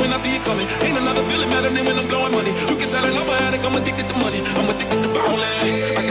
when I see it coming. Ain't another feeling better than when I'm blowing money. You can tell it a addict, I'm addicted to money. I'm addicted to ballin'.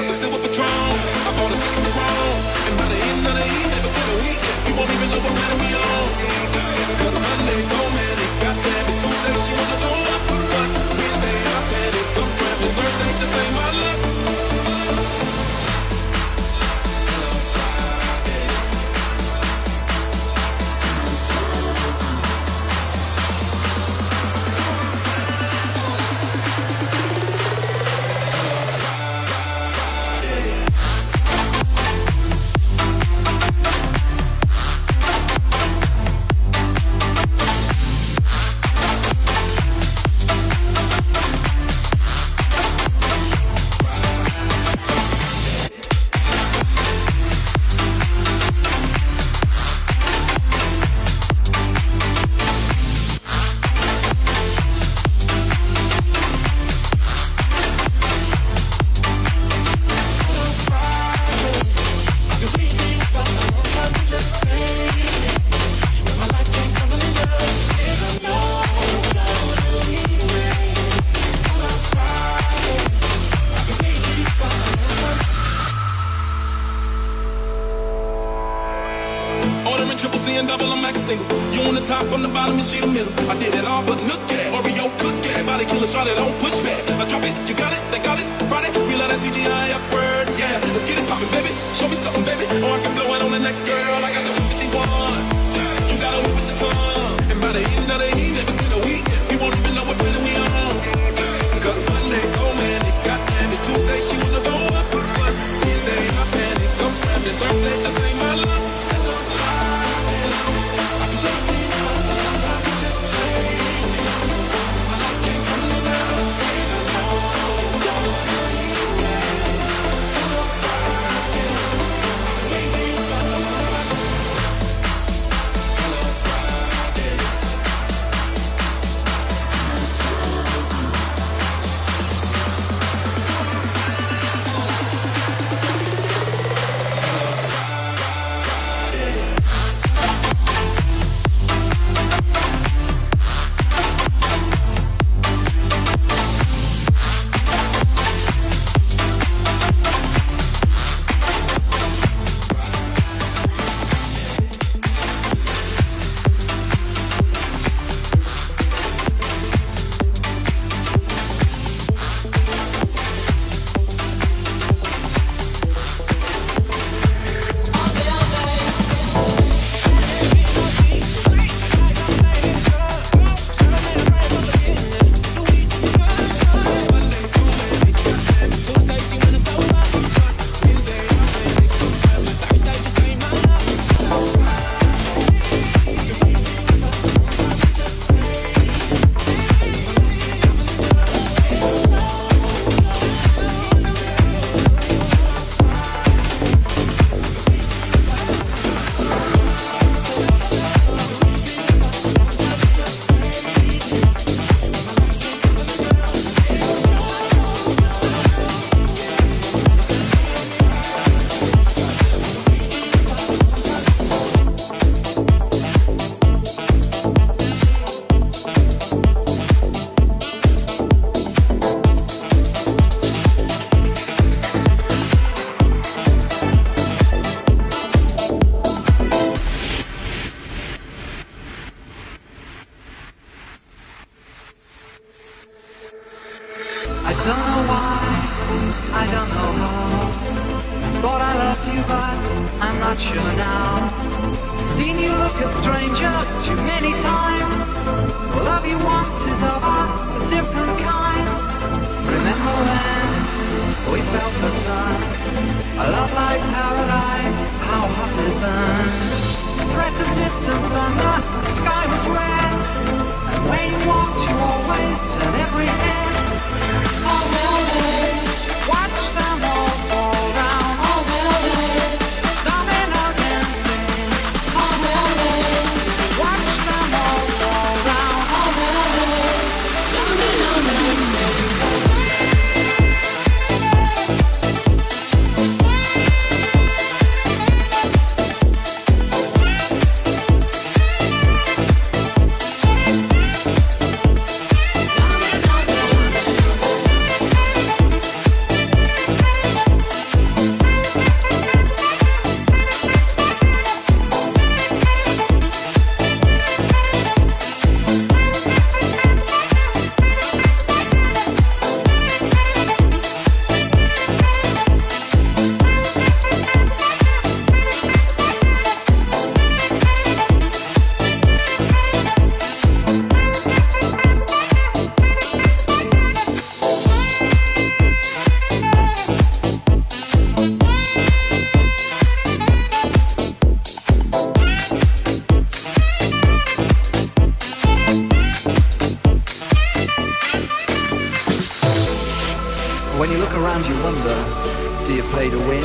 Around, you wonder do you play to win?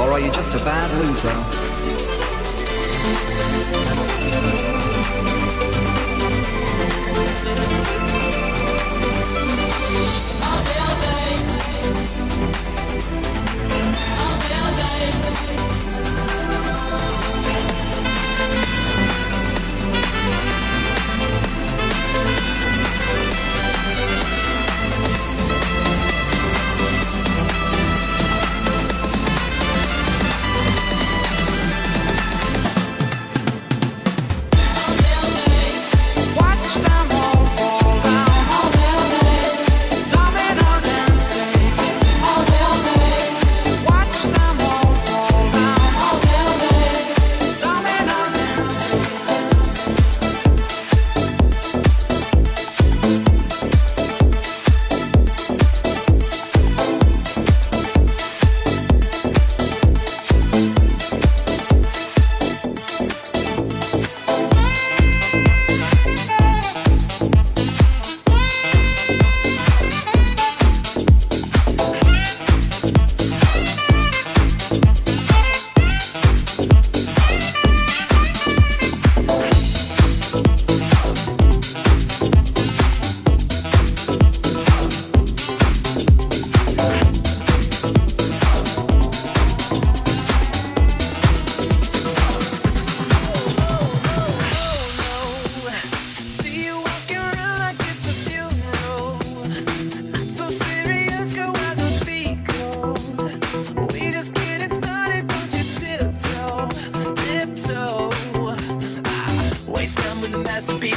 Or are you just a bad loser?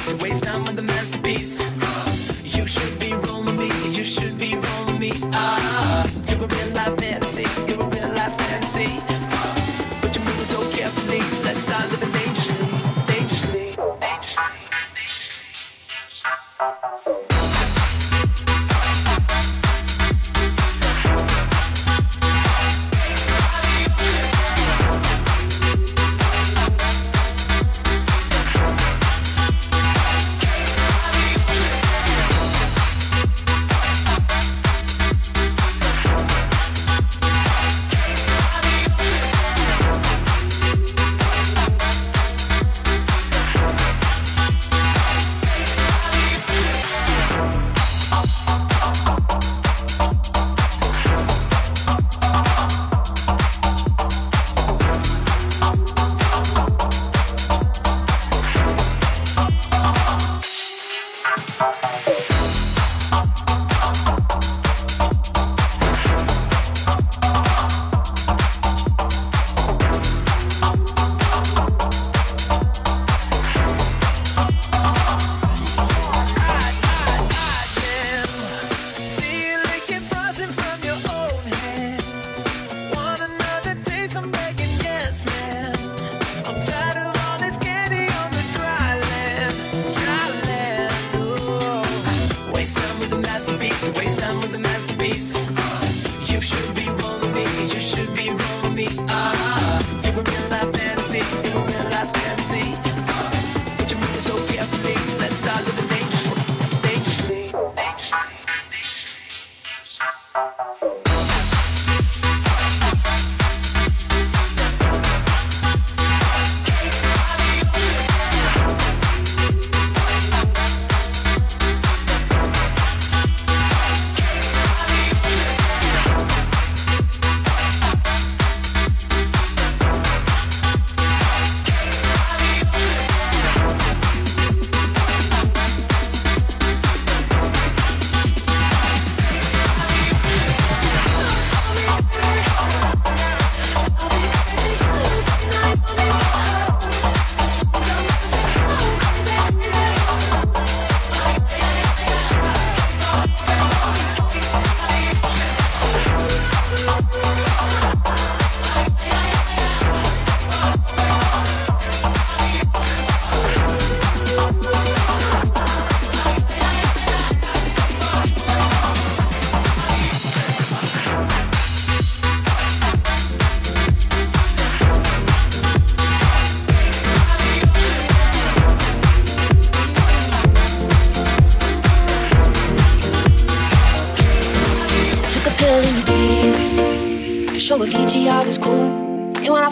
the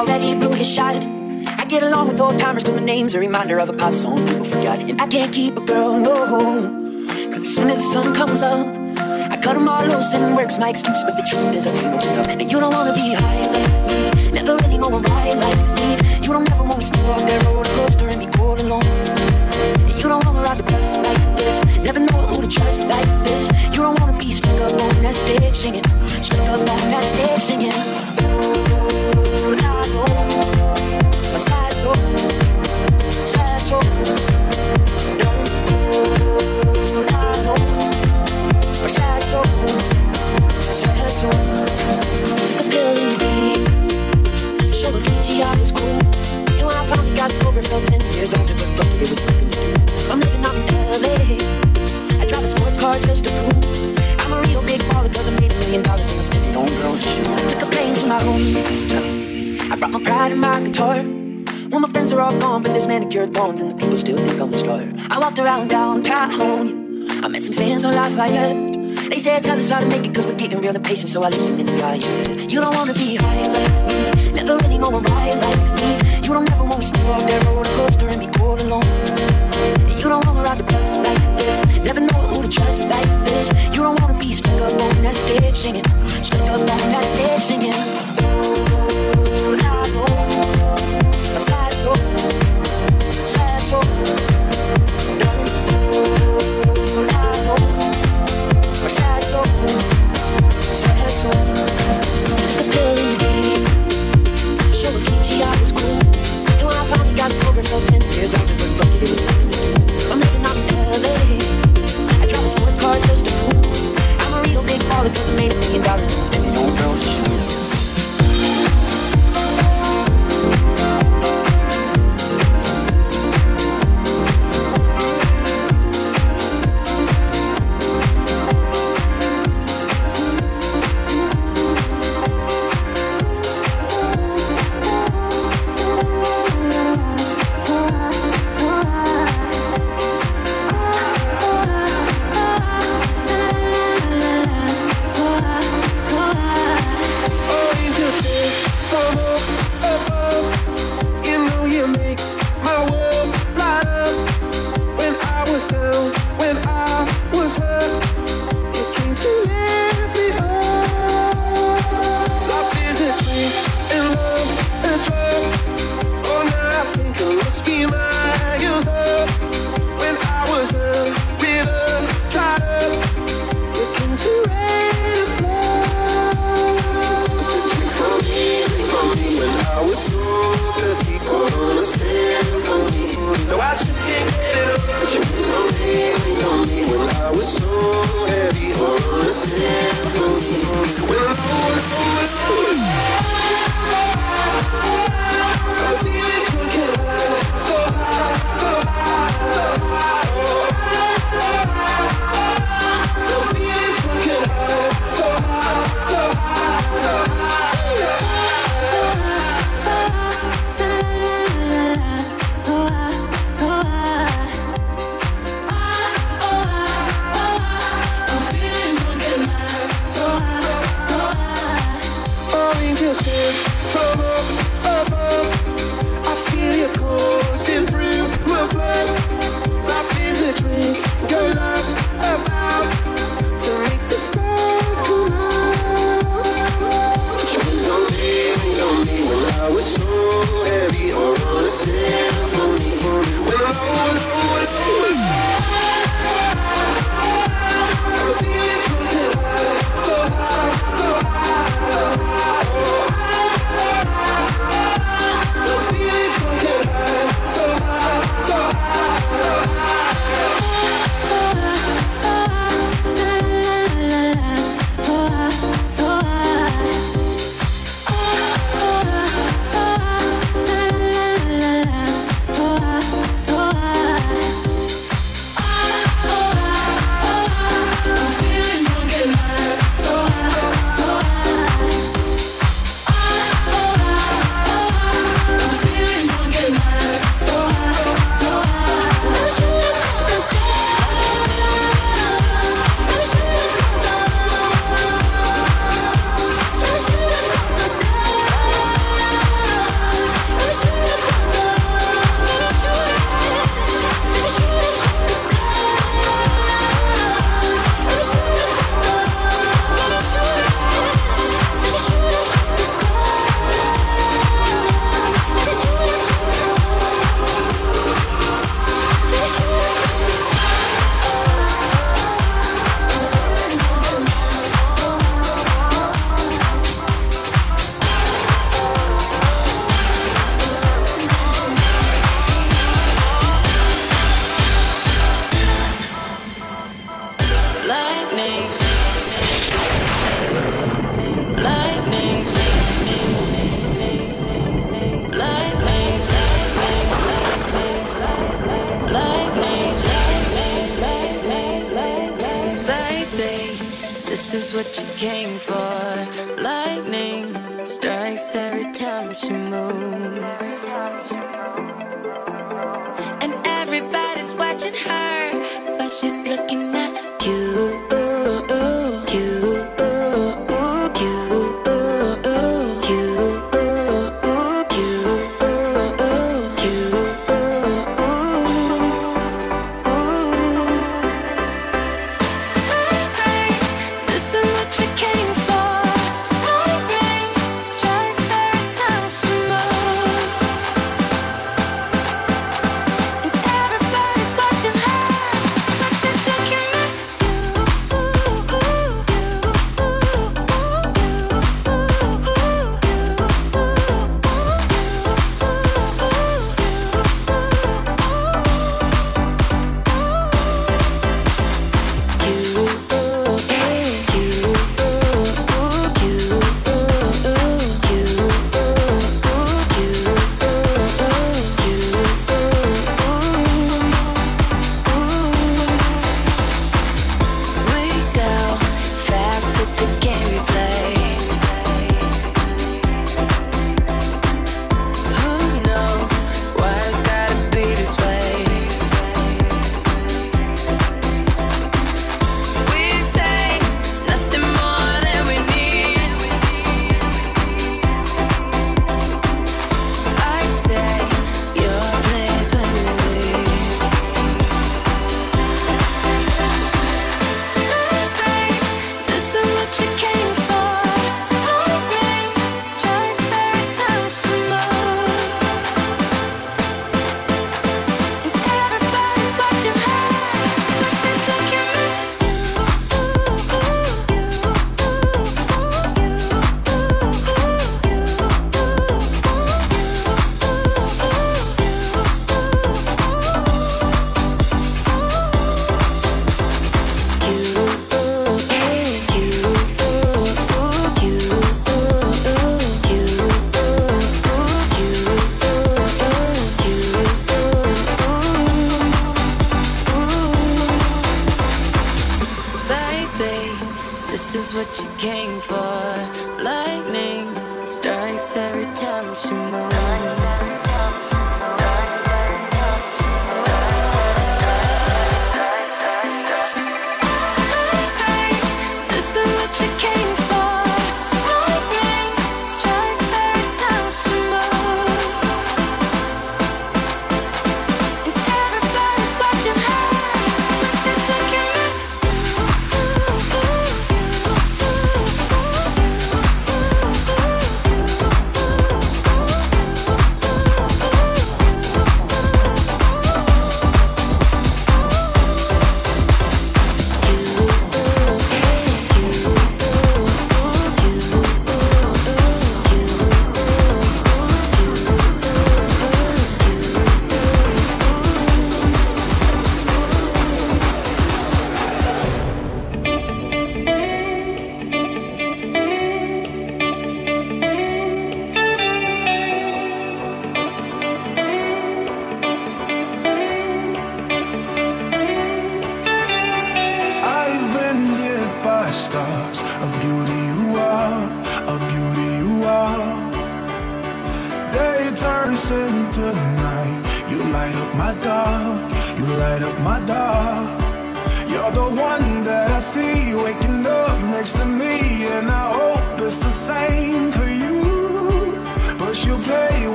Already blew his shot. Get along with old timers, cause my name's a reminder of a pop song people forgot. And I can't keep a girl, no. Cause as soon as the sun comes up, I cut them all loose and work's my excuse. But the truth is, I can't enough. And you don't wanna be high like me, never really know a ride like me. You don't ever wanna step off that roller coaster and be all alone. And you don't wanna ride the bus like this, never know who to trust like this. You don't wanna be stuck up on that stage singing, stuck up on that stage singing. Said, to make it cause we're getting real impatient. So I looked them in the eye you don't wanna be high like me. Never really know a ride like me. You don't ever wanna step off that roller coaster and be all alone. You don't wanna ride the bus like this, never know who to trust like this. You don't wanna be stuck up on that stage singing, stuck up on that stage singing.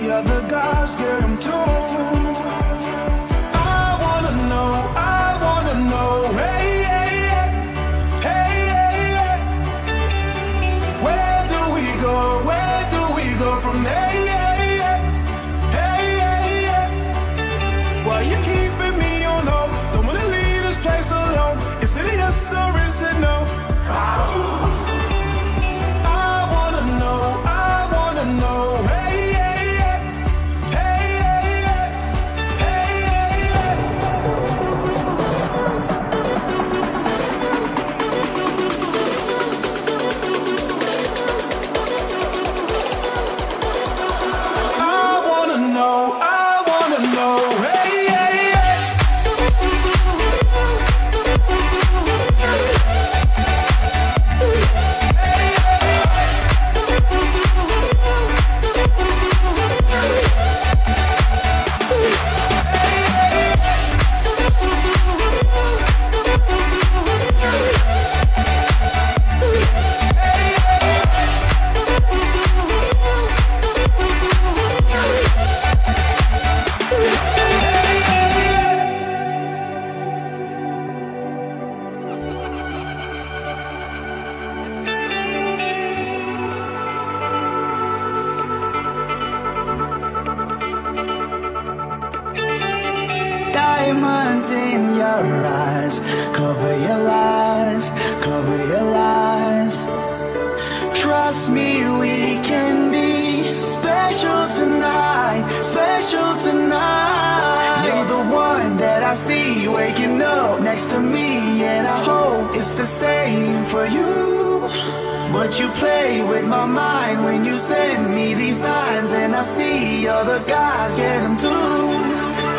the other guys get them too. But you play with my mind when you send me these signs, and I see other guys get them too.